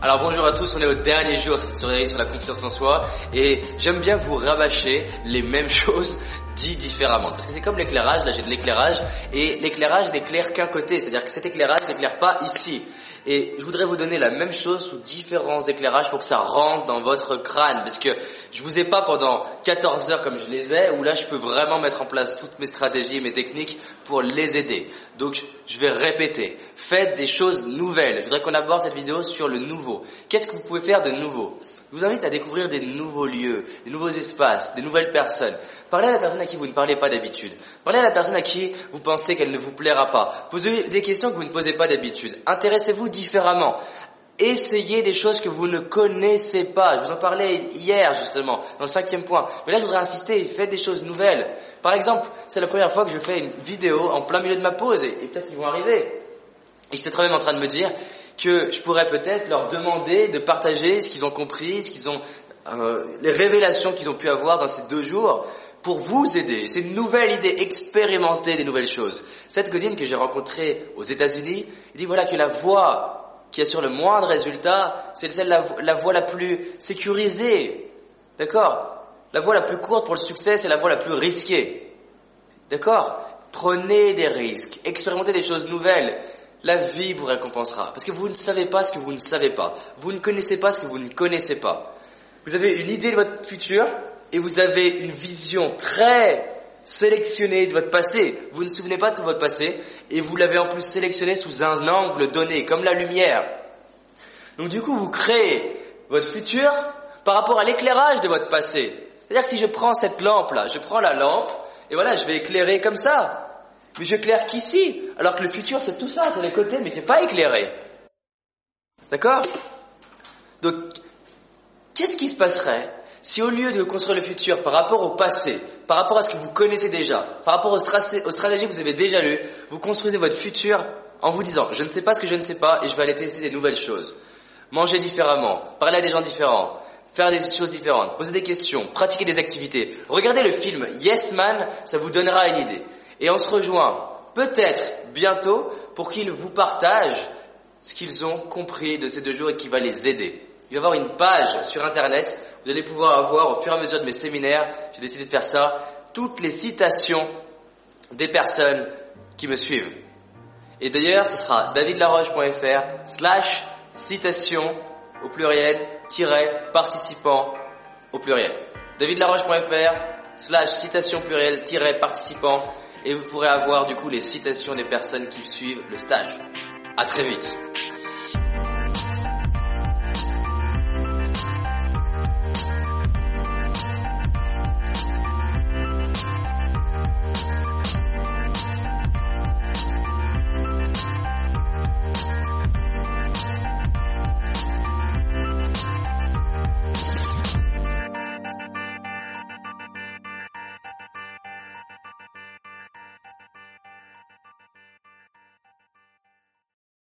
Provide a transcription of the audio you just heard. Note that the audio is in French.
Alors bonjour à tous, on est au dernier jour de cette série sur la confiance en soi. Et j'aime bien vous rabâcher les mêmes choses dit différemment. Parce que c'est comme l'éclairage, là j'ai de l'éclairage et l'éclairage n'éclaire qu'un côté, c'est-à-dire que cet éclairage n'éclaire pas ici. Et je voudrais vous donner la même chose sous différents éclairages pour que ça rentre dans votre crâne. Parce que je vous ai pas pendant 14 heures comme je les ai, où là je peux vraiment mettre en place toutes mes stratégies et mes techniques pour les aider. Donc je vais répéter. Faites des choses nouvelles. Je voudrais qu'on aborde cette vidéo sur le nouveau. Qu'est-ce que vous pouvez faire de nouveau? Je vous invite à découvrir des nouveaux lieux, des nouveaux espaces, des nouvelles personnes. Parlez à la personne à qui vous ne parlez pas d'habitude. Parlez à la personne à qui vous pensez qu'elle ne vous plaira pas. Posez des questions que vous ne posez pas d'habitude. Intéressez-vous différemment. Essayez des choses que vous ne connaissez pas. Je vous en parlais hier justement, dans le cinquième point. Mais là, je voudrais insister, faites des choses nouvelles. Par exemple, c'est la première fois que je fais une vidéo en plein milieu de ma pause, et, peut-être qu'ils vont arriver. Et j'étais très même en train de me dire, que je pourrais peut-être leur demander de partager ce qu'ils ont compris, ce qu'ils ont, euh, les révélations qu'ils ont pu avoir dans ces deux jours pour vous aider. C'est une nouvelle idée, expérimenter des nouvelles choses. Cette Godin que j'ai rencontrée aux États-Unis, dit voilà que la voie qui assure le moindre résultat, c'est celle la, la voie la plus sécurisée. D'accord? La voie la plus courte pour le succès, c'est la voie la plus risquée. D'accord? Prenez des risques, expérimentez des choses nouvelles la vie vous récompensera. Parce que vous ne savez pas ce que vous ne savez pas. Vous ne connaissez pas ce que vous ne connaissez pas. Vous avez une idée de votre futur et vous avez une vision très sélectionnée de votre passé. Vous ne vous souvenez pas de tout votre passé et vous l'avez en plus sélectionné sous un angle donné, comme la lumière. Donc du coup, vous créez votre futur par rapport à l'éclairage de votre passé. C'est-à-dire que si je prends cette lampe-là, je prends la lampe et voilà, je vais éclairer comme ça. Mais j'éclaire qu'ici, alors que le futur c'est tout ça, c'est les côtés, mais qui n'est pas éclairé. D'accord? Donc, qu'est-ce qui se passerait si au lieu de construire le futur par rapport au passé, par rapport à ce que vous connaissez déjà, par rapport aux, stratégies que vous avez déjà lues, vous construisez votre futur en vous disant, je ne sais pas ce que je ne sais pas et je vais aller tester des nouvelles choses. Manger différemment, parler à des gens différents, faire des choses différentes, poser des questions, pratiquer des activités. Regardez le film Yes Man, ça vous donnera une idée. Et on se rejoint peut-être bientôt pour qu'ils vous partagent ce qu'ils ont compris de ces deux jours et qui va les aider. Il va y avoir une page sur internet, vous allez pouvoir avoir au fur et à mesure de mes séminaires, j'ai décidé de faire ça, toutes les citations des personnes qui me suivent. Et d'ailleurs, ce sera davidlaroche.fr slash citation au pluriel, tiret, participant au pluriel. davidlaroche.fr slash citation pluriel, tiret, participant et vous pourrez avoir du coup les citations des personnes qui suivent le stage. À très vite